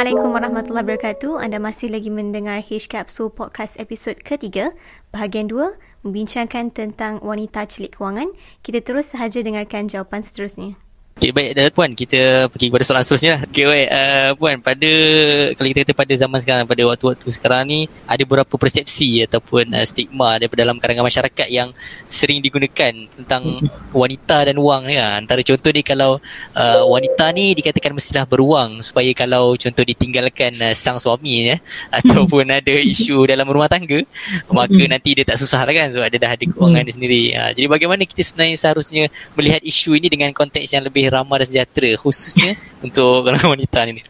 Assalamualaikum warahmatullahi wabarakatuh. Anda masih lagi mendengar H Capsule Podcast episod ketiga, bahagian dua, membincangkan tentang wanita celik kewangan. Kita terus sahaja dengarkan jawapan seterusnya. Okay, baik dah Puan, kita pergi kepada soalan seterusnya. Okay, baik. Uh, Puan, pada, kalau kita kata pada zaman sekarang, pada waktu-waktu sekarang ni, ada beberapa persepsi ataupun uh, stigma daripada dalam kalangan masyarakat yang sering digunakan tentang wanita dan wang ni. Ya. Antara contoh ni kalau uh, wanita ni dikatakan mestilah beruang supaya kalau contoh ditinggalkan uh, sang suami ya, ataupun ada isu dalam rumah tangga, maka nanti dia tak susah lah kan sebab dia dah ada kewangan dia sendiri. Uh, jadi bagaimana kita sebenarnya seharusnya melihat isu ini dengan konteks yang lebih ramah dan sejahtera khususnya untuk kalangan wanita ni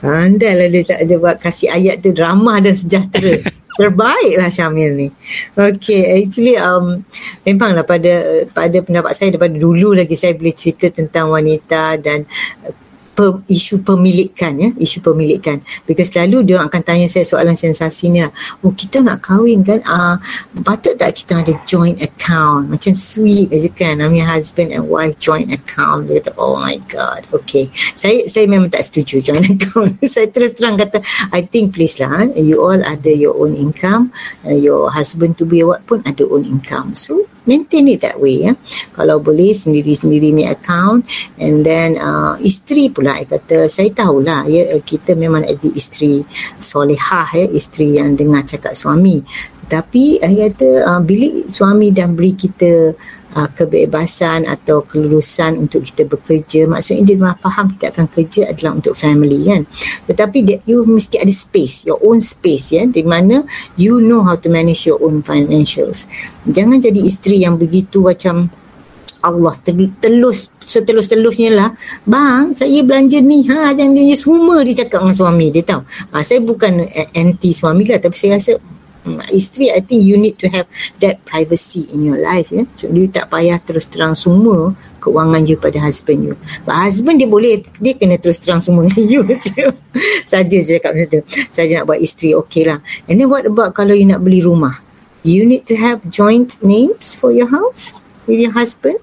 Pandai lah dia tak ada buat kasih ayat tu ramah dan sejahtera. Terbaik lah Syamil ni. Okay, actually um, memanglah pada pada pendapat saya daripada dulu lagi saya boleh cerita tentang wanita dan pe, isu pemilikan ya isu pemilikan. Because selalu dia akan tanya saya soalan sensasi ni lah. oh kita nak kahwin kan? Uh, patut tak kita ada joint account? Macam sweet aja kan? I mean husband and wife joint account. Dia kata oh my god. Okay. Saya saya memang tak setuju joint account. Saya terus terang kata I think please lah you all ada your own income. Uh, your husband to be what pun ada own income. So maintain it that way ya. Kalau boleh sendiri-sendiri ni account and then uh, isteri pula I kata saya tahulah ya kita memang ada isteri solehah ya isteri yang dengar cakap suami tapi I kata uh, bila suami dah beri kita uh, kebebasan atau kelulusan untuk kita bekerja. Maksudnya dia memang faham kita akan kerja adalah untuk family kan? Tetapi that you mesti ada space your own space ya? Di mana you know how to manage your own financials. Jangan jadi isteri yang begitu macam Allah telus setelus-telusnya lah. Bang saya belanja ni ha jangan dia semua dia cakap dengan suami dia tahu. Ha, saya bukan anti suami lah tapi saya rasa isteri I think you need to have that privacy in your life ya. So you tak payah terus terang semua keuangan you pada husband you. But husband dia boleh dia kena terus terang semua dengan you. Saja je cakap macam tu. Saja nak buat isteri okey lah. And then what about kalau you nak beli rumah? You need to have joint names for your house with your husband.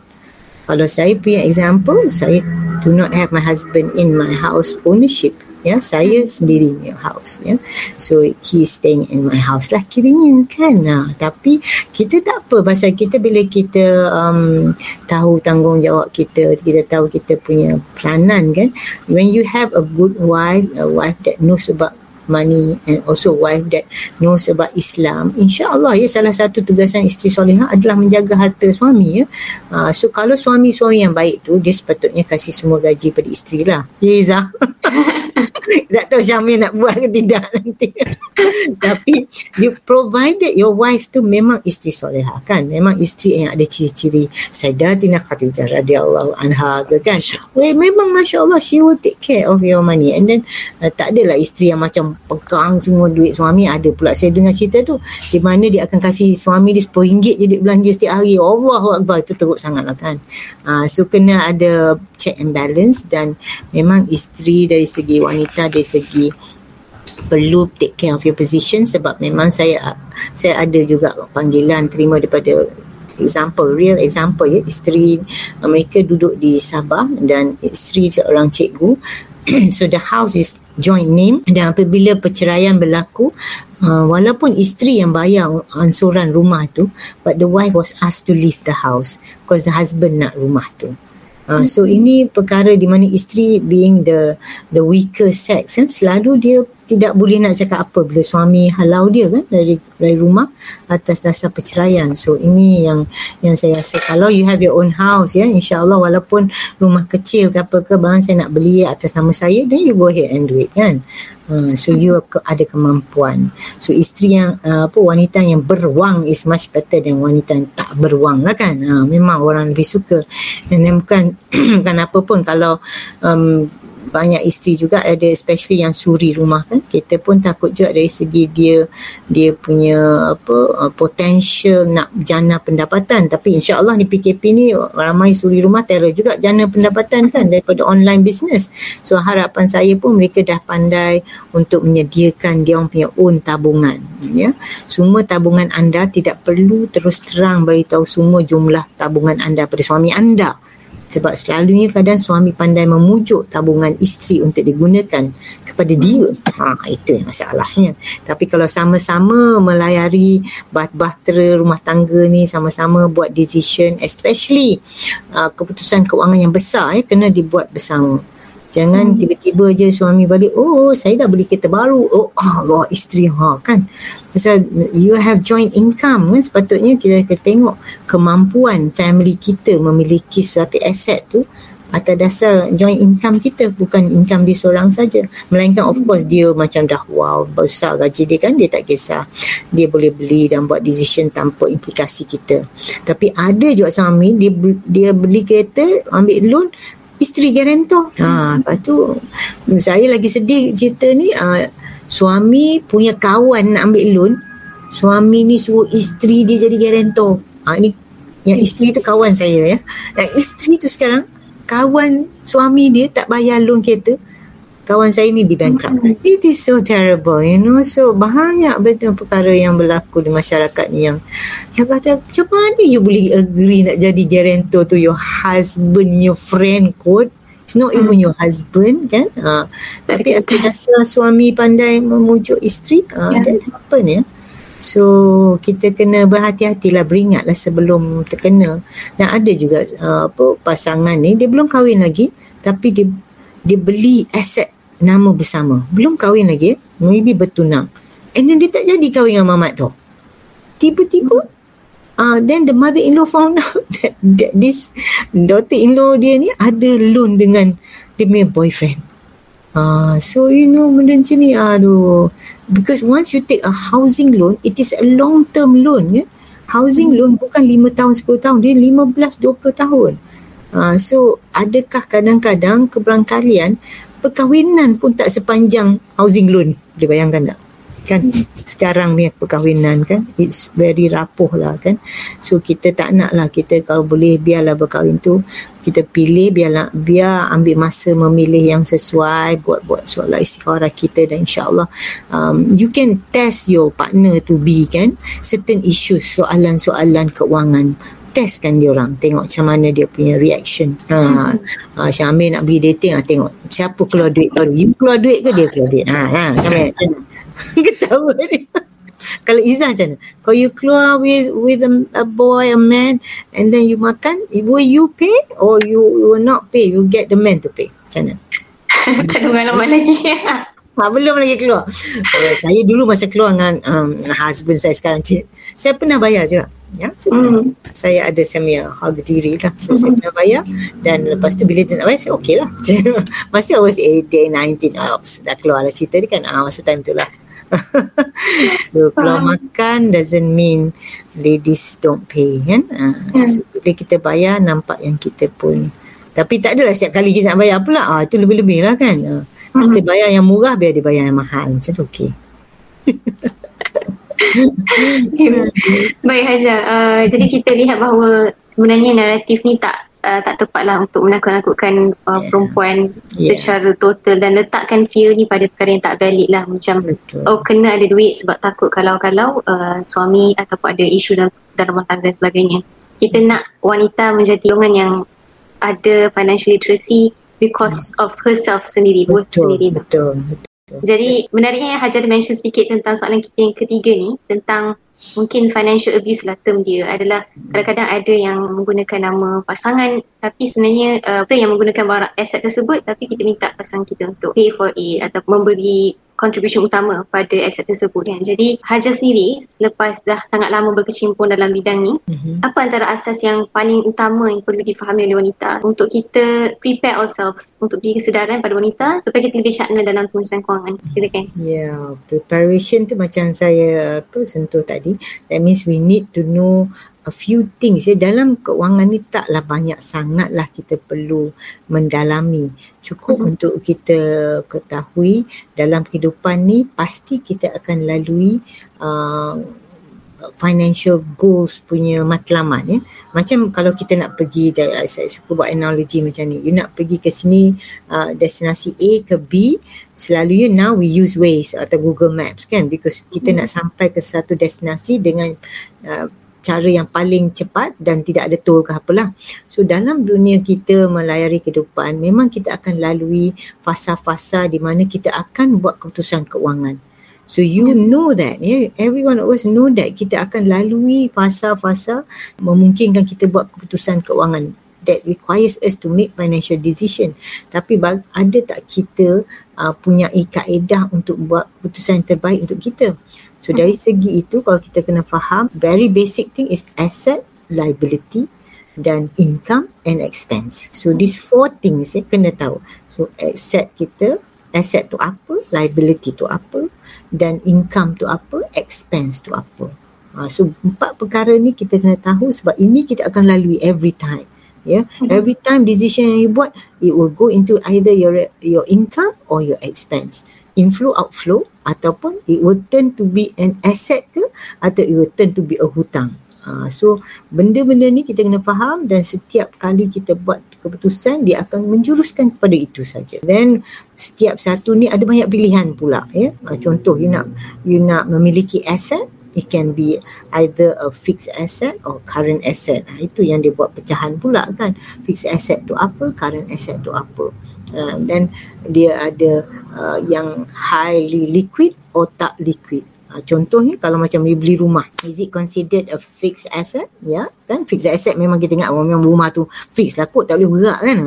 Kalau saya punya example, saya do not have my husband in my house ownership ya saya sendiri punya house ya. So he staying in my house lah kiranya kan. Nah, tapi kita tak apa pasal kita bila kita um, tahu tanggungjawab kita kita tahu kita punya peranan kan. When you have a good wife a wife that knows about money and also wife that knows about Islam insyaallah ya salah satu tugasan isteri solehah adalah menjaga harta suami ya. Uh, so kalau suami-suami yang baik tu dia sepatutnya kasih semua gaji pada isteri lah. Izzah tak tahu Syamil nak buat ke tidak nanti. Tapi you provided your wife tu memang isteri solehah kan. Memang isteri yang ada ciri-ciri Sayyidatina Khadijah radhiyallahu anha ke kan. Well, memang Masya Allah she will take care of your money. And then uh, tak adalah isteri yang macam pegang semua duit suami. Ada pula saya dengar cerita tu. Di mana dia akan kasih suami dia RM10 je duit belanja setiap hari. Allah Akbar. Itu teruk sangat lah kan. Uh, so kena ada check and balance dan memang isteri dari segi wanita dari segi perlu take care of your position sebab memang saya saya ada juga panggilan terima daripada example real example ya. Isteri mereka duduk di Sabah dan isteri seorang cikgu. So the house is joint name dan apabila perceraian berlaku uh, walaupun isteri yang bayar ansuran rumah tu but the wife was asked to leave the house because the husband nak rumah tu Uh, so ini perkara di mana isteri being the the weaker sex kan selalu dia tidak boleh nak cakap apa bila suami halau dia kan dari dari rumah atas dasar perceraian. So ini yang yang saya rasa kalau you have your own house ya insyaallah walaupun rumah kecil ke apa ke bang saya nak beli atas nama saya then you go ahead and do it kan. Uh, so you ada kemampuan. So isteri yang uh, apa wanita yang berwang is much better than wanita yang tak berwang lah kan. Uh, memang orang lebih suka. And then bukan bukan apa pun kalau um, banyak isteri juga ada especially yang suri rumah kan. Kita pun takut juga dari segi dia dia punya apa uh, potential nak jana pendapatan. Tapi insyaallah ni PKP ni ramai suri rumah terror juga jana pendapatan kan daripada online business. So harapan saya pun mereka dah pandai untuk menyediakan dia orang punya own tabungan ya. Semua tabungan anda tidak perlu terus terang beritahu semua jumlah tabungan anda pada suami anda sebab selalunya kadang suami pandai memujuk tabungan isteri untuk digunakan kepada dia. Ha itu yang masalahnya. Tapi kalau sama-sama melayari bahtera rumah tangga ni sama-sama buat decision especially uh, keputusan keuangan yang besar ya kena dibuat bersama Jangan hmm. tiba-tiba je suami balik, oh saya dah beli kereta baru. Oh Allah isteri ha kan. Pasal you have joint income kan sepatutnya kita akan tengok kemampuan family kita memiliki suatu aset tu atas dasar joint income kita bukan income dia seorang saja melainkan of course dia macam dah wow besar gaji dia kan dia tak kisah dia boleh beli dan buat decision tanpa implikasi kita tapi ada juga suami dia dia beli kereta ambil loan isteri guarantor. Ha, lepas tu saya lagi sedih cerita ni uh, suami punya kawan nak ambil loan. Suami ni suruh isteri dia jadi guarantor. Ha, ni yang isteri tu kawan saya ya. Yang isteri tu sekarang kawan suami dia tak bayar loan kereta kawan saya ni di bankrupt. Mm-hmm. It is so terrible, you know. So banyak betul perkara yang berlaku di masyarakat ni yang yang kata macam mana you boleh agree nak jadi guarantor to your husband, your friend kot. It's not even mm. your husband kan. Ha. Tapi asal dasar suami pandai memujuk isteri, ha, yeah. that happen ya. So kita kena berhati-hatilah beringatlah sebelum terkena. Dan ada juga uh, apa pasangan ni dia belum kahwin lagi tapi dia dia beli aset nama bersama. Belum kahwin lagi. Maybe bertunang. And then dia tak jadi kahwin dengan mamat tu. Tiba-tiba uh, then the mother-in-law found out that, that this daughter-in-law dia ni ada loan dengan dia punya boyfriend. Uh, so you know benda macam ni aduh because once you take a housing loan it is a long term loan ya housing hmm. loan bukan 5 tahun 10 tahun dia 15 20 tahun uh, so adakah kadang-kadang keberangkalian perkahwinan pun tak sepanjang housing loan. Boleh bayangkan tak? Kan sekarang ni perkahwinan kan it's very rapuh lah kan. So kita tak nak lah kita kalau boleh biarlah berkahwin tu kita pilih biarlah biar ambil masa memilih yang sesuai buat-buat soalan istikharah kita dan insyaallah um, you can test your partner to be kan certain issues soalan-soalan keuangan testkan dia orang tengok macam mana dia punya reaction ha ha Syamil nak pergi dating ah tengok siapa keluar duit baru you keluar duit ke dia keluar duit ha ha Syamil ketawa ni kalau Izzah macam mana? Kalau you keluar with with a, a boy, a man and then you makan, will you pay or you, you will not pay? You get the man to pay. Macam mana? tak ada pengalaman lagi. Ha, belum lagi keluar. Uh, saya dulu masa keluar dengan um, husband saya sekarang, cik, saya pernah bayar juga. Ya, mm. saya ada semia harga diri lah. So, mm. saya pernah bayar dan lepas tu bila dia nak bayar, saya okey lah. masa I was 18, 19, oh, dah keluar lah cerita ni kan. Ah, masa time tu lah. so, keluar uh. makan doesn't mean ladies don't pay kan. Uh, mm. So, bila kita bayar, nampak yang kita pun tapi tak adalah setiap kali kita nak bayar pula. Ah, itu lebih-lebih lah kan. Uh, kita bayar yang murah biar dia bayar yang mahal. Macam tu okey. Baik Haja. Uh, jadi kita lihat bahawa sebenarnya naratif ni tak uh, tak tepatlah untuk menakut-nakutkan uh, yeah. perempuan yeah. secara total dan letakkan fear ni pada perkara yang tak valid lah. Macam Betul. oh kena ada duit sebab takut kalau-kalau uh, suami ataupun ada isu dalam, dalam rumah tangga dan sebagainya. Kita hmm. nak wanita menjadi golongan yang ada financial literacy because hmm. of herself sendiri. Betul, sendiri betul, betul. Jadi menariknya Hajar mention sedikit tentang soalan kita yang ketiga ni tentang mungkin financial abuse lah term dia. Adalah kadang-kadang ada yang menggunakan nama pasangan tapi sebenarnya uh, yang menggunakan barang aset tersebut tapi kita minta pasangan kita untuk pay for it atau memberi contribution utama pada aset tersebut kan. Jadi Hajar sendiri selepas dah sangat lama berkecimpung dalam bidang ni, mm-hmm. apa antara asas yang paling utama yang perlu difahami oleh wanita untuk kita prepare ourselves untuk beri kesedaran pada wanita supaya kita lebih syakna dalam pengurusan kewangan. Silakan. Ya, yeah, preparation tu macam saya apa sentuh tadi. That means we need to know a few things ya. Dalam keuangan ni taklah banyak sangatlah kita perlu mendalami. Cukup mm-hmm. untuk kita ketahui dalam kehidupan ni pasti kita akan lalui uh, financial goals punya matlamat ya. Macam kalau kita nak pergi saya suka buat analogi macam ni. You nak pergi ke sini uh, destinasi A ke B selalunya now we use Waze atau Google Maps kan? Because kita mm-hmm. nak sampai ke satu destinasi dengan uh, cara yang paling cepat dan tidak ada tol ke apalah. So dalam dunia kita melayari kehidupan memang kita akan lalui fasa-fasa di mana kita akan buat keputusan keuangan. So you know that, yeah, everyone us know that kita akan lalui fasa-fasa memungkinkan kita buat keputusan keuangan that requires us to make financial decision. Tapi ada tak kita uh, punya kaedah untuk buat keputusan terbaik untuk kita? So dari segi itu kalau kita kena faham very basic thing is asset, liability dan income and expense. So these four things eh, kena tahu. So asset kita, asset tu apa, liability tu apa dan income tu apa, expense tu apa. Uh, so empat perkara ni kita kena tahu sebab ini kita akan lalui every time. Yeah, mm-hmm. every time decision yang you buat, it will go into either your your income or your expense inflow outflow ataupun it will turn to be an asset ke atau it will turn to be a hutang. Ha, so benda-benda ni kita kena faham dan setiap kali kita buat keputusan dia akan menjuruskan kepada itu saja. Then setiap satu ni ada banyak pilihan pula ya. Ha, contoh you nak you nak memiliki aset it can be either a fixed asset or current asset. Ha, itu yang dia buat pecahan pula kan. Fixed asset tu apa, current asset tu apa. Uh, then dia ada uh, yang highly liquid or tak liquid. Uh, contohnya kalau macam dia beli rumah, is it considered a fixed asset? Ya, yeah, kan fixed asset memang kita ingat memang rumah tu fixed lah kot tak boleh bergerak kan.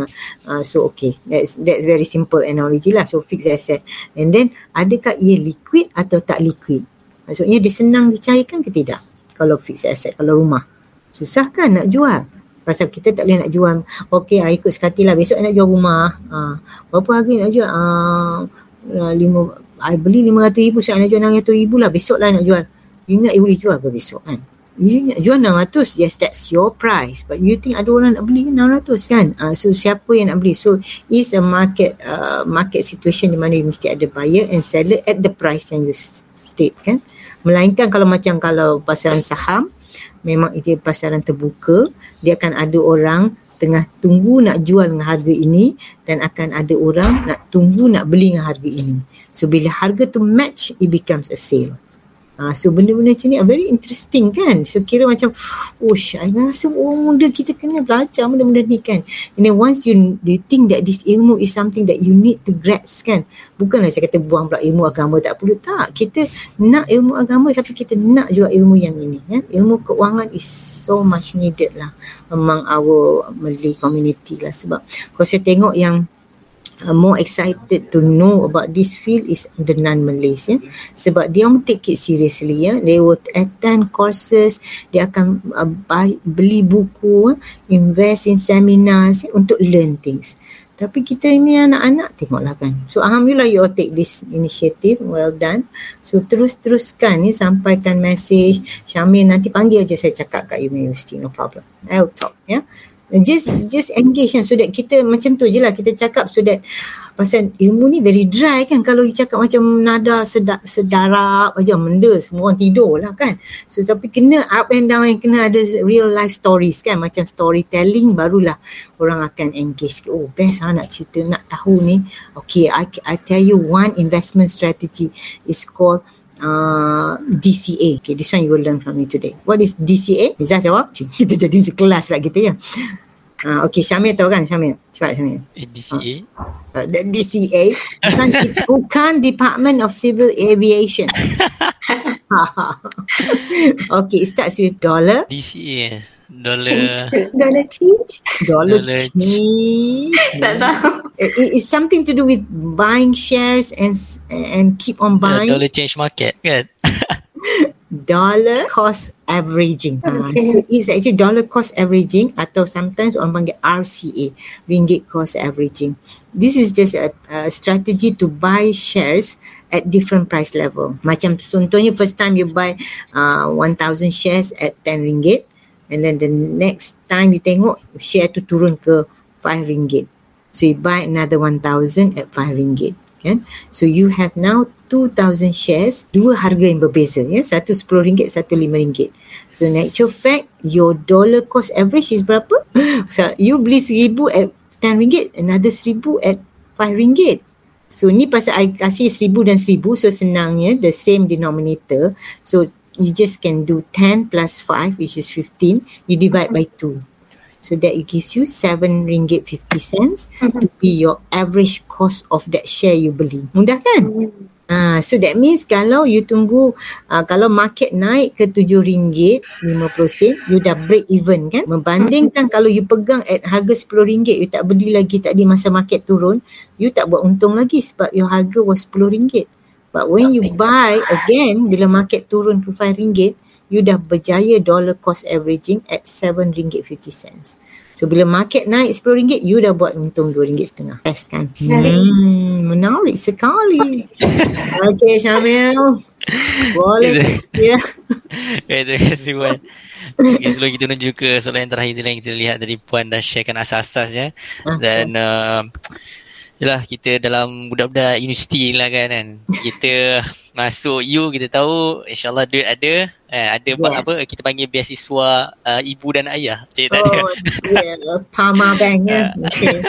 Uh, so okay, that's that's very simple analogy lah. So fixed asset. And then adakah ia liquid atau tak liquid? Maksudnya dia senang dicairkan ke tidak? Kalau fixed asset, kalau rumah. Susah kan nak jual? Pasal kita tak boleh nak jual. Okey ah ikut sekati lah. Besok nak jual rumah. Ah berapa harga nak jual? Ah lima I beli lima ratus ribu saya nak jual enam ratus lah. Besok lah nak jual. You nak boleh jual ke besok kan? You nak jual enam ratus yes that's your price. But you think ada orang nak beli enam ratus kan? Uh, so siapa yang nak beli? So is a market uh, market situation di mana you mesti ada buyer and seller at the price yang you state kan? Melainkan kalau macam kalau pasaran saham memang itu pasaran terbuka. Dia akan ada orang tengah tunggu nak jual dengan harga ini dan akan ada orang nak tunggu nak beli dengan harga ini. So bila harga tu match it becomes a sale Ha, so benda-benda macam ni are very interesting kan. So kira macam, ush, I rasa orang muda kita kena belajar benda-benda ni kan. And then once you, you think that this ilmu is something that you need to grasp kan. Bukanlah saya kata buang pula ilmu agama tak perlu. Tak, kita nak ilmu agama tapi kita nak juga ilmu yang ini. Kan? Ilmu keuangan is so much needed lah among our Malay community lah. Sebab kalau saya tengok yang uh, more excited to know about this field is the non-Malays ya. Sebab dia orang take it seriously ya. They will attend courses, dia akan uh, buy, beli buku, uh, invest in seminars ya, untuk learn things. Tapi kita ini anak-anak tengoklah kan. So alhamdulillah you all take this initiative. Well done. So terus-teruskan ni sampaikan message. Syamil nanti panggil aja saya cakap kat university no problem. I'll talk ya. Yeah just just engage kan so that kita macam tu je lah. Kita cakap so that pasal ilmu ni very dry kan. Kalau you cakap macam nada sedap sedarap macam benda semua orang tidur lah kan. So tapi kena up and down yang kena ada real life stories kan. Macam storytelling barulah orang akan engage. Oh best lah nak cerita nak tahu ni. Okay I, I tell you one investment strategy is called Uh, DCA. Okay, this one you will learn from me today. What is DCA? Bisa jawab? Kita jadi macam kelas lah kita ya. Uh, okay, Syamil tahu kan Syamil? Cepat Syamil. Eh, DCA? Uh, uh, DCA bukan, bukan Department of Civil Aviation. okay, it starts with dollar. DCA dollar. Dollar change? Dollar, dollar change. Tak tahu. It is something to do with buying shares and and keep on buying. dollar change market kan? Dollar cost averaging. Uh, so it's actually dollar cost averaging atau sometimes orang panggil RCA ringgit cost averaging. This is just a, a strategy to buy shares at different price level. Macam contohnya first time you buy uh, 1000 shares at 10 ringgit and then the next time you tengok share tu turun ke 5 ringgit. So you buy another 1000 at 5 ringgit kan? So you have now 2000 shares dua harga yang berbeza ya? Satu 10 ringgit satu 5 ringgit. So in actual fact your dollar cost average is berapa? So you beli 1000 at 10 ringgit another 1000 at 5 ringgit. So ni pasal I kasih seribu dan seribu so senangnya the same denominator. So you just can do 10 plus 5 which is 15 you divide by 2 so that it gives you 7 ringgit 50 cents to be your average cost of that share you beli. Mudah kan? Ah, so that means kalau you tunggu uh, kalau market naik ke RM7 50 sen you dah break even kan? Membandingkan kalau you pegang at harga RM10 you tak beli lagi tadi masa market turun you tak buat untung lagi sebab your harga was RM10 but when you buy again bila market turun to RM5 you dah berjaya dollar cost averaging at RM7.50 So bila market naik RM10, you dah buat untung RM2.50. Best kan? Hmm, menarik sekali. okay Syamil. Boleh ya. Okay, terima kasih Puan. Okay, sebelum kita menuju ke soalan yang terakhir yang kita lihat dari Puan dah sharekan asas-asasnya. Dan uh, Yalah kita dalam budak-budak universiti lah kan, kan. Kita masuk U kita tahu insyaAllah duit ada eh, Ada yes. apa kita panggil beasiswa uh, ibu dan ayah Cik oh, tak ada yeah. Pama bank ya okay.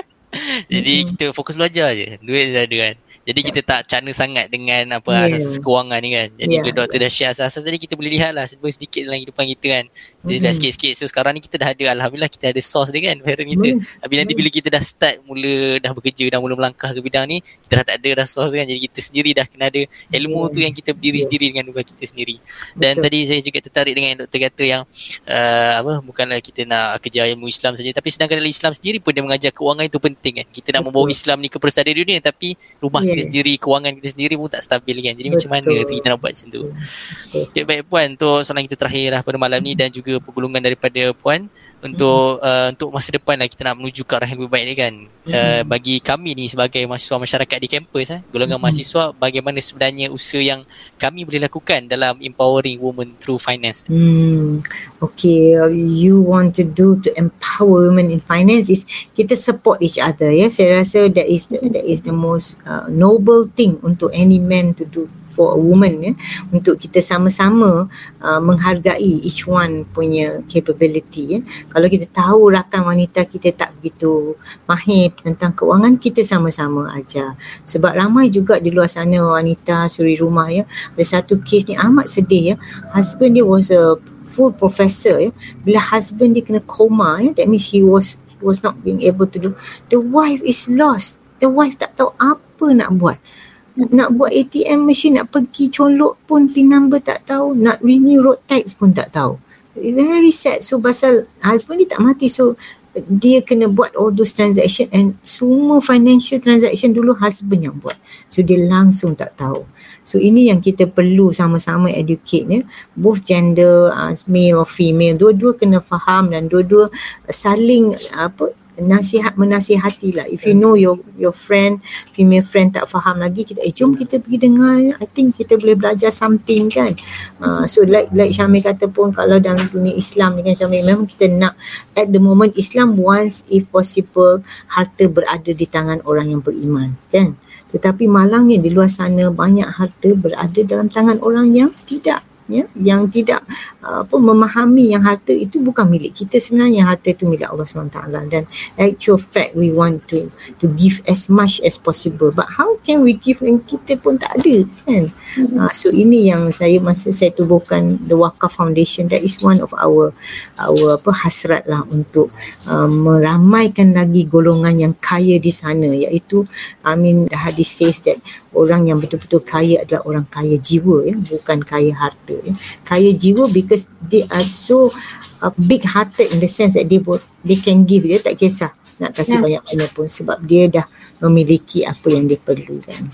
Jadi mm-hmm. kita fokus belajar je Duit dah ada kan jadi kita tak cana sangat dengan apa yeah. asas kewangan ni kan. Jadi yeah. bila doktor dah share asas-asas tadi kita boleh lihat lah sedikit dalam kehidupan kita kan. Jadi mm-hmm. dah sikit-sikit. So sekarang ni kita dah ada Alhamdulillah kita ada source dia kan parent kita. Mm. Habis nanti bila kita dah start mula dah bekerja dah mula melangkah ke bidang ni kita dah tak ada dah source kan. Jadi kita sendiri dah kena ada ilmu yeah. tu yang kita berdiri yes. sendiri dengan dua kita sendiri. Dan Betul. tadi saya juga tertarik dengan doktor kata yang uh, apa bukanlah kita nak kerja ilmu Islam saja tapi sedangkan dalam Islam sendiri pun dia mengajar kewangan itu penting kan. Kita nak Betul. membawa Islam ni ke persada dunia tapi rumah yes. kita sendiri kewangan kita sendiri pun tak stabil kan. Jadi Betul. macam mana tu kita nak buat macam tu. Okay, baik puan untuk soalan kita terakhir lah pada malam ni dan juga pergulungan daripada puan untuk uh, untuk masa depan lah kita nak menuju ke arah yang lebih baik ni kan. Uh, bagi kami ni sebagai mahasiswa masyarakat di kampus eh, golongan mahasiswa bagaimana sebenarnya usaha yang kami boleh lakukan dalam empowering women through finance. Hmm. okay you want to do to empower women in finance is kita support each other ya. Saya rasa that is the, that is the most uh, noble thing untuk any man to do for a woman ya untuk kita sama-sama uh, menghargai each one punya capability ya. Kalau kita tahu rakan wanita kita tak begitu mahir tentang keuangan kita sama-sama ajar. Sebab ramai juga di luar sana wanita suri rumah ya ada satu kes ni amat sedih ya. Husband dia was a full professor ya. Bila husband dia kena koma ya that means he was was not being able to do. The wife is lost. The wife tak tahu apa nak buat nak buat ATM machine nak pergi colok pun pin number tak tahu nak renew road tax pun tak tahu. Very sad. So pasal husband ni tak mati. So dia kena buat all those transaction and semua financial transaction dulu husband yang buat. So dia langsung tak tahu. So ini yang kita perlu sama-sama educate ya both gender uh, male or female dua-dua kena faham dan dua-dua saling apa nasihat menasihati lah if you know your your friend female friend tak faham lagi kita eh jom kita pergi dengar. I think kita boleh belajar something kan? Uh, so like like Syamil kata pun kalau dalam dunia Islam ni kan Syamil memang kita nak at the moment Islam wants if possible harta berada di tangan orang yang beriman kan? Tetapi malangnya di luar sana banyak harta berada dalam tangan orang yang tidak ya yang tidak uh, apa memahami yang harta itu bukan milik kita sebenarnya. Harta itu milik Allah SWT dan actual fact we want to to give as much as possible. But how can we give when kita pun tak ada kan? Mm-hmm. uh, so ini yang saya masa saya tubuhkan the Wakaf Foundation. That is one of our our apa hasrat lah untuk uh, meramaikan lagi golongan yang kaya di sana. Iaitu I mean the hadis says that orang yang betul-betul kaya adalah orang kaya jiwa ya. Bukan kaya harta ya. kaya jiwa because they are so uh, big hearted in the sense that they they can give. Dia tak kisah nak kasih yeah. banyak-banyak pun sebab dia dah memiliki apa yang dia perlukan.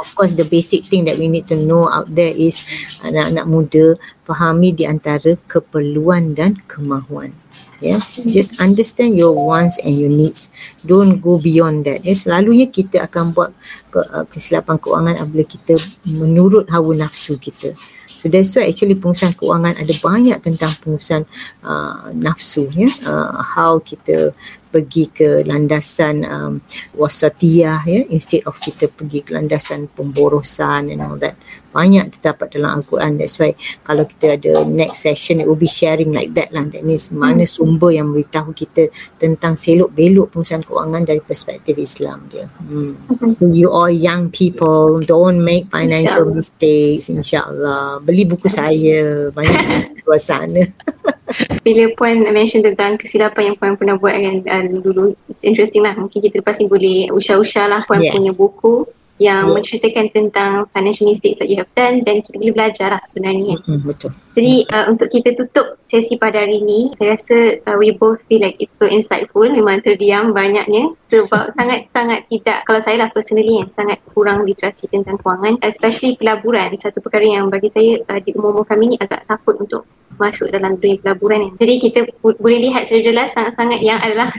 Of course the basic thing that we need to know out there is anak-anak muda fahami di antara keperluan dan kemahuan. Yeah just understand your wants and your needs. Don't go beyond that. Ya selalunya kita akan buat ke, uh, kesilapan keuangan apabila kita menurut hawa nafsu kita So that's why actually pengurusan keuangan ada banyak tentang pengurusan uh, nafsu ya. Uh, how kita pergi ke landasan um, wasatiyah ya instead of kita pergi ke landasan pemborosan and all that. Banyak terdapat dalam Al-Quran that's why kalau kita ada next session it will be sharing like that lah. That means mana hmm. sumber yang beritahu kita tentang selok belok pengurusan kewangan dari perspektif Islam dia. Hmm. so you all young people don't make financial insya mistakes insyaAllah beli buku saya. Banyak luar sana bila puan mention tentang kesilapan yang puan pernah buat kan uh, dulu it's interesting lah mungkin kita lepas ni boleh usah-usah lah puan yes. punya buku yang yeah. menceritakan tentang financial mistakes that you have done dan kita boleh belajar lah sebenarnya. Mm-hmm, betul. Jadi uh, untuk kita tutup sesi pada hari ini, saya rasa uh, we both feel like it's so insightful. Memang terdiam banyaknya sebab sangat-sangat tidak, kalau saya lah personally yang sangat kurang literasi tentang kewangan, especially pelaburan. Satu perkara yang bagi saya uh, di umur-umur kami ni agak takut untuk masuk dalam dunia pelaburan ni. Jadi kita boleh lihat secara jelas sangat-sangat yang adalah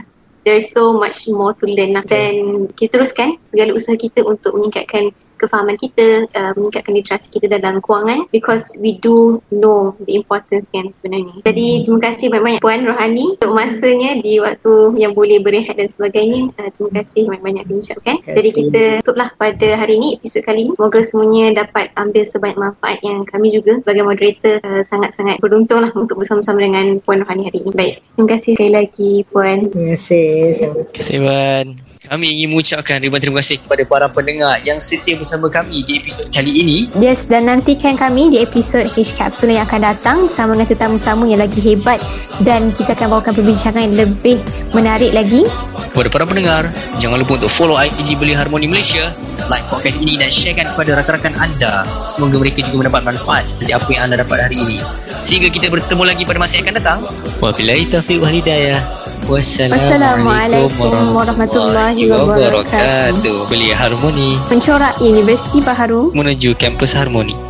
there's so much more to learn lah. Dan kita teruskan segala usaha kita untuk meningkatkan kefahaman kita, uh, meningkatkan literasi kita dalam kewangan because we do know the importance kan sebenarnya. Jadi terima kasih banyak-banyak Puan Rohani untuk masanya di waktu yang boleh berehat dan sebagainya. Uh, terima kasih banyak-banyak diucapkan. Jadi kita tutuplah pada hari ini episod kali ini. Semoga semuanya dapat ambil sebanyak manfaat yang kami juga sebagai moderator uh, sangat-sangat beruntung lah untuk bersama-sama dengan Puan Rohani hari ini. Baik, terima kasih sekali lagi Puan. Terima kasih. Terima kasih Puan. Kami ingin mengucapkan ribuan terima kasih kepada para pendengar yang setia bersama kami di episod kali ini. Yes, dan nantikan kami di episod H Capsule yang akan datang bersama dengan tetamu-tetamu yang lagi hebat dan kita akan bawakan perbincangan yang lebih menarik lagi. Kepada para pendengar, jangan lupa untuk follow IG Beli Harmoni Malaysia, like podcast ini dan sharekan kepada rakan-rakan anda. Semoga mereka juga mendapat manfaat seperti apa yang anda dapat hari ini. Sehingga kita bertemu lagi pada masa yang akan datang. Wabillahi taufiq wal hidayah. Wassalamualaikum warahmatullahi wabarakatuh. Beli Harmoni. Pencorak Universiti Baharu menuju kampus Harmoni.